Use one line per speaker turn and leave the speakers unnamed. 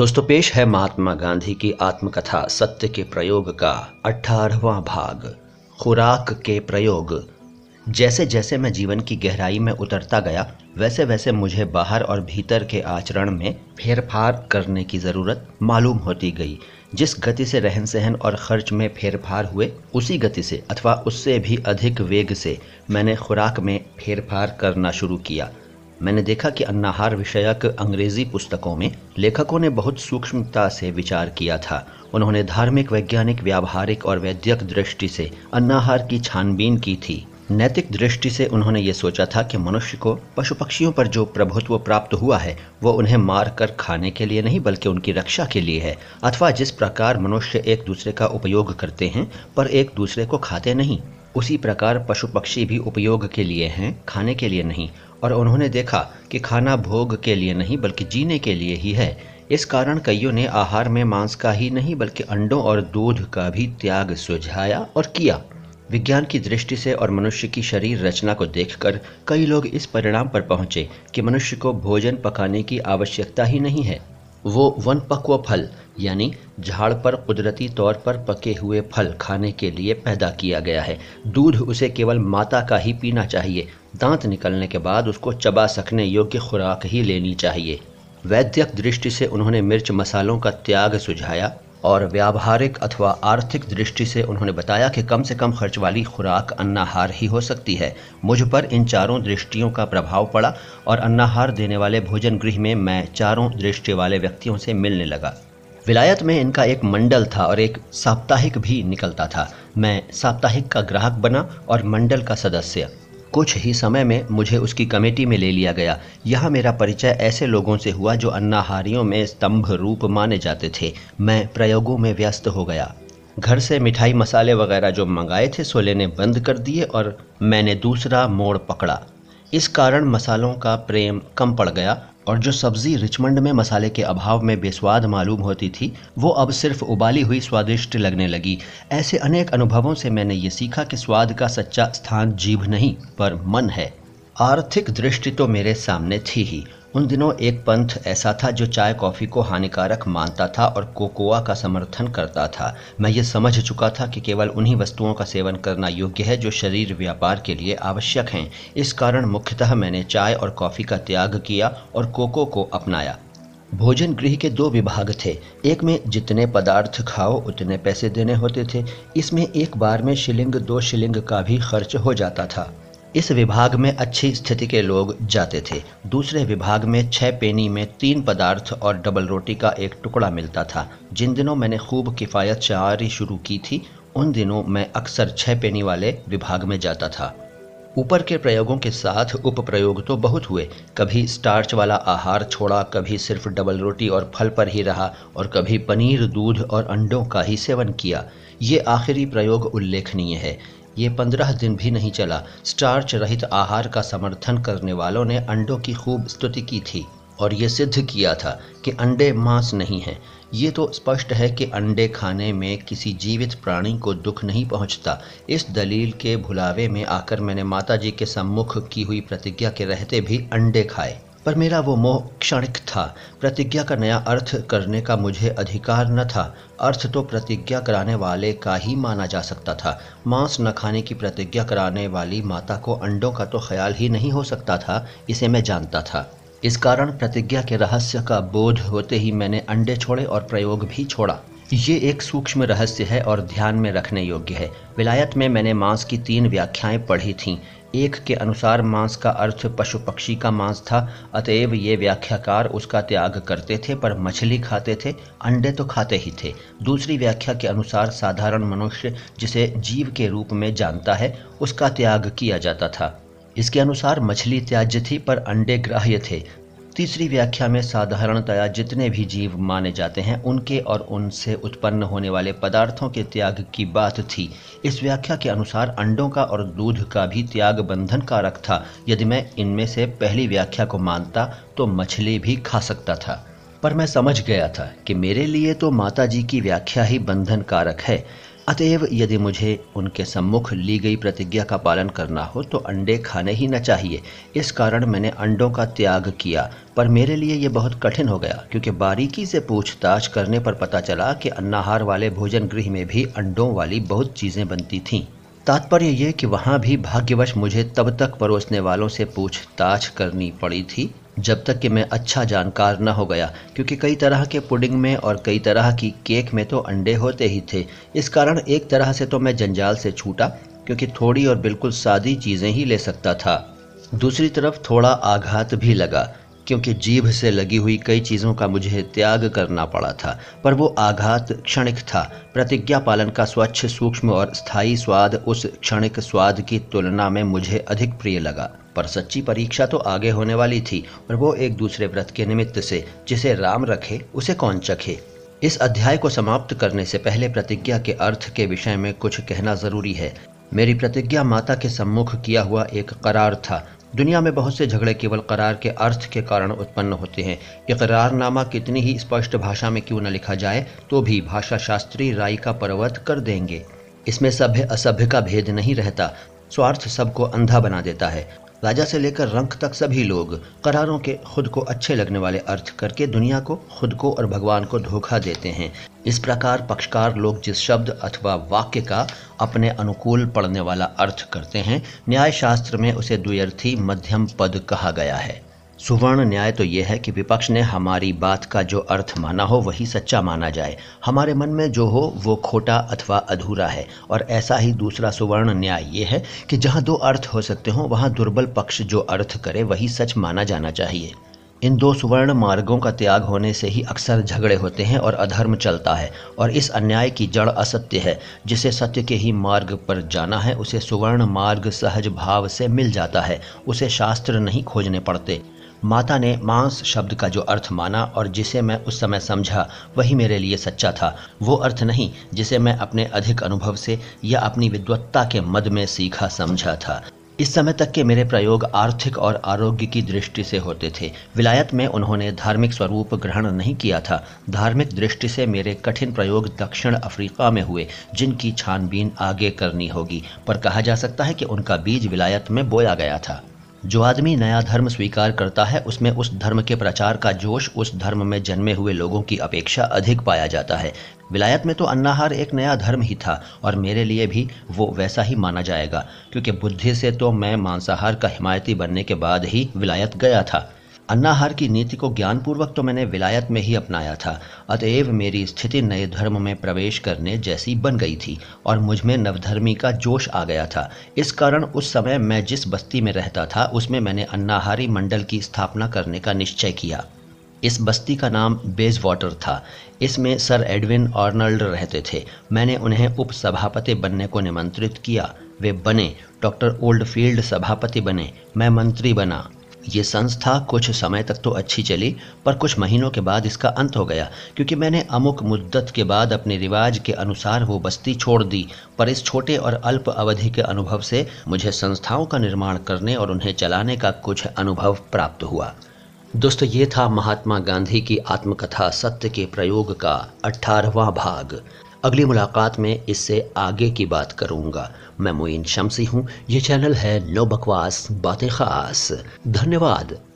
दोस्तों, पेश है महात्मा गांधी की आत्मकथा सत्य के प्रयोग का अठारहवां भाग, खुराक के प्रयोग। जैसे जैसे मैं जीवन की गहराई में उतरता गया वैसे वैसे मुझे बाहर और भीतर के आचरण में फेरफार करने की ज़रूरत मालूम होती गई। जिस गति से रहन सहन और खर्च में फेरफार हुए, उसी गति से अथवा उससे भी अधिक वेग से मैंने खुराक में फेरफार करना शुरू किया। मैंने देखा कि अन्नाहार विषयक अंग्रेज़ी पुस्तकों में लेखकों ने बहुत सूक्ष्मता से विचार किया था। उन्होंने धार्मिक, वैज्ञानिक, व्यावहारिक और वैद्यक दृष्टि से अन्नाहार की छानबीन की थी। नैतिक दृष्टि से उन्होंने ये सोचा था कि मनुष्य को पशु पक्षियों पर जो प्रभुत्व प्राप्त हुआ है, वो उन्हें मार कर खाने के लिए नहीं, बल्कि उनकी रक्षा के लिए है, अथवा जिस प्रकार मनुष्य एक दूसरे का उपयोग करते हैं, पर एक दूसरे को खाते नहीं। उसी प्रकार पशु पक्षी भी उपयोग के लिए हैं, खाने के लिए नहीं। और उन्होंने देखा कि खाना भोग के लिए नहीं, बल्कि जीने के लिए ही है। इस कारण कईयों ने आहार में मांस का ही नहीं, बल्कि अंडों और दूध का भी त्याग सुझाया और किया। विज्ञान की दृष्टि से और मनुष्य की शरीर रचना को देखकर कई लोग इस परिणाम पर पहुँचे कि मनुष्य को भोजन पकाने की आवश्यकता ही नहीं है। वो वन पक्व फल यानी झाड़ पर कुदरती तौर पर पके हुए फल खाने के लिए पैदा किया गया है। दूध उसे केवल माता का ही पीना चाहिए। दांत निकलने के बाद उसको चबा सकने योग्य खुराक ही लेनी चाहिए। वैद्यक दृष्टि से उन्होंने मिर्च मसालों का त्याग सुझाया और व्यावहारिक अथवा आर्थिक दृष्टि से उन्होंने बताया कि कम से कम खर्च वाली खुराक अन्नाहार ही हो सकती है। मुझ पर इन चारों दृष्टियों का प्रभाव पड़ा और अन्नाहार देने वाले भोजन गृह में मैं चारों दृष्टि वाले व्यक्तियों से मिलने लगा। विलायत में इनका एक मंडल था और एक साप्ताहिक भी निकलता था। मैं साप्ताहिक का ग्राहक बना और मंडल का सदस्य। कुछ ही समय में मुझे उसकी कमेटी में ले लिया गया। यहाँ मेरा परिचय ऐसे लोगों से हुआ जो अन्नाहारियों में स्तंभ रूप माने जाते थे। मैं प्रयोगों में व्यस्त हो गया। घर से मिठाई मसाले वगैरह जो मंगाए थे, सो लेने बंद कर दिए और मैंने दूसरा मोड़ पकड़ा। इस कारण मसालों का प्रेम कम पड़ गया और जो सब्ज़ी रिचमंड में मसाले के अभाव में बेस्वाद मालूम होती थी, वो अब सिर्फ़ उबाली हुई स्वादिष्ट लगने लगी। ऐसे अनेक अनुभवों से मैंने ये सीखा कि स्वाद का सच्चा स्थान जीभ नहीं, पर मन है। आर्थिक दृष्टि तो मेरे सामने थी ही। उन दिनों एक पंथ ऐसा था जो चाय कॉफ़ी को हानिकारक मानता था और कोकोआ का समर्थन करता था। मैं ये समझ चुका था कि केवल उन्हीं वस्तुओं का सेवन करना योग्य है जो शरीर व्यापार के लिए आवश्यक हैं। इस कारण मुख्यतः मैंने चाय और कॉफ़ी का त्याग किया और कोको को अपनाया। भोजन गृह के दो विभाग थे। एक में जितने पदार्थ खाओ, उतने पैसे देने होते थे। इसमें एक बार में शिलिंग, दो शिलिंग का भी खर्च हो जाता था। इस विभाग में अच्छी स्थिति के लोग जाते थे। दूसरे विभाग में छह पेनी में तीन पदार्थ और डबल रोटी का एक टुकड़ा मिलता था। जिन दिनों मैंने खूब किफ़ायत चारी शुरू की थी, उन दिनों मैं अक्सर छह पेनी वाले विभाग में जाता था। ऊपर के प्रयोगों के साथ उप प्रयोग तो बहुत हुए। कभी स्टार्च वाला आहार छोड़ा, कभी सिर्फ़ डबल रोटी और फल पर ही रहा, और कभी पनीर, दूध और अंडों का ही सेवन किया। ये आखिरी प्रयोग उल्लेखनीय है। ये पंद्रह दिन भी नहीं चला। स्टार्च रहित आहार का समर्थन करने वालों ने अंडों की खूब स्तुति की थी और ये सिद्ध किया था कि अंडे मांस नहीं हैं। ये तो स्पष्ट है कि अंडे खाने में किसी जीवित प्राणी को दुख नहीं पहुँचता। इस दलील के भुलावे में आकर मैंने माताजी के सम्मुख की हुई प्रतिज्ञा के रहते भी अंडे खाए। पर मेरा वो मोह क्षणिक था। प्रतिज्ञा का नया अर्थ करने का मुझे अधिकार न था। अर्थ तो प्रतिज्ञा कराने वाले का ही माना जा सकता था। मांस न खाने की प्रतिज्ञा कराने वाली माता को अंडों का तो ख्याल ही नहीं हो सकता था, इसे मैं जानता था। इस कारण प्रतिज्ञा के रहस्य का बोध होते ही मैंने अंडे छोड़े और प्रयोग भी छोड़ा। ये एक सूक्ष्म रहस्य है और ध्यान में रखने योग्य है। विलायत में मैंने मांस की तीन व्याख्याएँ पढ़ी थीं। एक के अनुसार मांस का अर्थ पशु पक्षी का मांस था, अतएव ये व्याख्याकार उसका त्याग करते थे, पर मछली खाते थे, अंडे तो खाते ही थे। दूसरी व्याख्या के अनुसार साधारण मनुष्य, जिसे जीव के रूप में जानता है, उसका त्याग किया जाता था। इसके अनुसार मछली त्याज्य थी, पर अंडे ग्राह्य थे। तीसरी व्याख्या में साधारणतया जितने भी जीव माने जाते हैं, उनके और उनसे उत्पन्न होने वाले पदार्थों के त्याग की बात थी। इस व्याख्या के अनुसार अंडों का और दूध का भी त्याग बंधन कारक था। यदि मैं इनमें से पहली व्याख्या को मानता तो मछली भी खा सकता था। पर मैं समझ गया था कि मेरे लिए तो माता जी की व्याख्या ही बंधन कारक है। अतएव यदि मुझे उनके सम्मुख ली गई प्रतिज्ञा का पालन करना हो तो अंडे खाने ही न चाहिए। इस कारण मैंने अंडों का त्याग किया, पर मेरे लिए ये बहुत कठिन हो गया, क्योंकि बारीकी से पूछताछ करने पर पता चला कि अन्नाहार वाले भोजन गृह में भी अंडों वाली बहुत चीज़ें बनती थीं। तात्पर्य ये कि वहाँ भी भाग्यवश मुझे तब तक परोसने वालों से पूछताछ करनी पड़ी थी। जब तक कि मैं अच्छा जानकार न हो गया, क्योंकि कई तरह के पुडिंग में और कई तरह की केक में तो अंडे होते ही थे। इस कारण एक तरह से तो मैं जंजाल से छूटा, क्योंकि थोड़ी और बिल्कुल सादी चीज़ें ही ले सकता था। दूसरी तरफ़ थोड़ा आघात भी लगा, क्योंकि जीभ से लगी हुई कई चीज़ों का मुझे त्याग करना पड़ा था, पर वो आघात क्षणिक था। प्रतिज्ञा पालन का स्वच्छ, सूक्ष्म और स्थायी स्वाद उस क्षणिक स्वाद की तुलना में मुझे अधिक प्रिय लगा। पर सच्ची परीक्षा तो आगे होने वाली थी और वो एक दूसरे व्रत के निमित्त से, जिसे राम रखे, उसे कौन चखे? इस अध्याय को समाप्त करने से पहले प्रतिज्ञा के अर्थ के विषय में कुछ कहना ज़रूरी है। मेरी प्रतिज्ञा माता के सम्मुख किया हुआ एक करार था। दुनिया में बहुत से झगड़े केवल करार के अर्थ के कारण उत्पन्न होते हैं। इकरारनामा कितनी ही स्पष्ट भाषा में क्यों न लिखा जाए तो भी भाषा शास्त्री राय का पर्वत कर देंगे। इसमें सभ्य असभ्य का भेद नहीं रहता। स्वार्थ सबको अंधा बना देता है। राजा से लेकर रंक तक सभी लोग करारों के खुद को अच्छे लगने वाले अर्थ करके दुनिया को, खुद को और भगवान को धोखा देते हैं। इस प्रकार पक्षकार लोग जिस शब्द अथवा वाक्य का अपने अनुकूल पड़ने वाला अर्थ करते हैं न्याय शास्त्र में उसे द्व्यर्थी मध्यम पद कहा गया है। सुवर्ण न्याय तो यह है कि विपक्ष ने हमारी बात का जो अर्थ माना हो, वही सच्चा माना जाए। हमारे मन में जो हो, वो खोटा अथवा अधूरा है। और ऐसा ही दूसरा सुवर्ण न्याय ये है कि जहाँ दो अर्थ हो सकते हों, वहाँ दुर्बल पक्ष जो अर्थ करे, वही सच माना जाना चाहिए। इन दो सुवर्ण मार्गों का त्याग होने से ही अक्सर झगड़े होते हैं और अधर्म चलता है। और इस अन्याय की जड़ असत्य है। जिसे सत्य के ही मार्ग पर जाना है, उसे सुवर्ण मार्ग सहज भाव से मिल जाता है। उसे शास्त्र नहीं खोजने पड़ते। माता ने मांस शब्द का जो अर्थ माना और जिसे मैं उस समय समझा, वही मेरे लिए सच्चा था। वो अर्थ नहीं, जिसे मैं अपने अधिक अनुभव से या अपनी विद्वत्ता के मद में सीखा, समझा था। इस समय तक के मेरे प्रयोग आर्थिक और आरोग्य की दृष्टि से होते थे। विलायत में उन्होंने धार्मिक स्वरूप ग्रहण नहीं किया था। धार्मिक दृष्टि से मेरे कठिन प्रयोग दक्षिण अफ्रीका में हुए, जिनकी छानबीन आगे करनी होगी। पर कहा जा सकता है कि उनका बीज विलायत में बोया गया था। जो आदमी नया धर्म स्वीकार करता है, उसमें उस धर्म के प्रचार का जोश, उस धर्म में जन्मे हुए लोगों की अपेक्षा अधिक पाया जाता है। विलायत में तो अन्नाहार एक नया धर्म ही था, और मेरे लिए भी वो वैसा ही माना जाएगा, क्योंकि बुद्धि से तो मैं मांसाहार का हिमायती बनने के बाद ही विलायत गया था। अन्नाहार की नीति को ज्ञानपूर्वक तो मैंने विलायत में ही अपनाया था। अतएव मेरी स्थिति नए धर्म में प्रवेश करने जैसी बन गई थी और मुझमें नवधर्मी का जोश आ गया था। इस कारण उस समय मैं जिस बस्ती में रहता था, उसमें मैंने अन्नाहारी मंडल की स्थापना करने का निश्चय किया। इस बस्ती का नाम बेज वाटर था। इसमें सर एडविन ऑर्नल्ड रहते थे। मैंने उन्हें उप सभापति बनने को निमंत्रित किया। वे बने, डॉक्टर ओल्डफील्ड सभापति बने, मैं मंत्री बना। ये संस्था कुछ समय तक तो अच्छी चली, पर कुछ महीनों के बाद इसका अंत हो गया, क्योंकि मैंने अमुक मुद्दत के बाद अपने रिवाज के अनुसार वो बस्ती छोड़ दी। पर इस छोटे और अल्प अवधि के अनुभव से मुझे संस्थाओं का निर्माण करने और उन्हें चलाने का कुछ अनुभव प्राप्त हुआ। दोस्तों, ये था महात्मा गांधी की आत्मकथा, सत्य के प्रयोग का अठारहवा भाग। अगली मुलाकात में इससे आगे की बात करूँगा। मैं मोइन शमसी हूँ। ये चैनल है नो बकवास, बातें खास। धन्यवाद।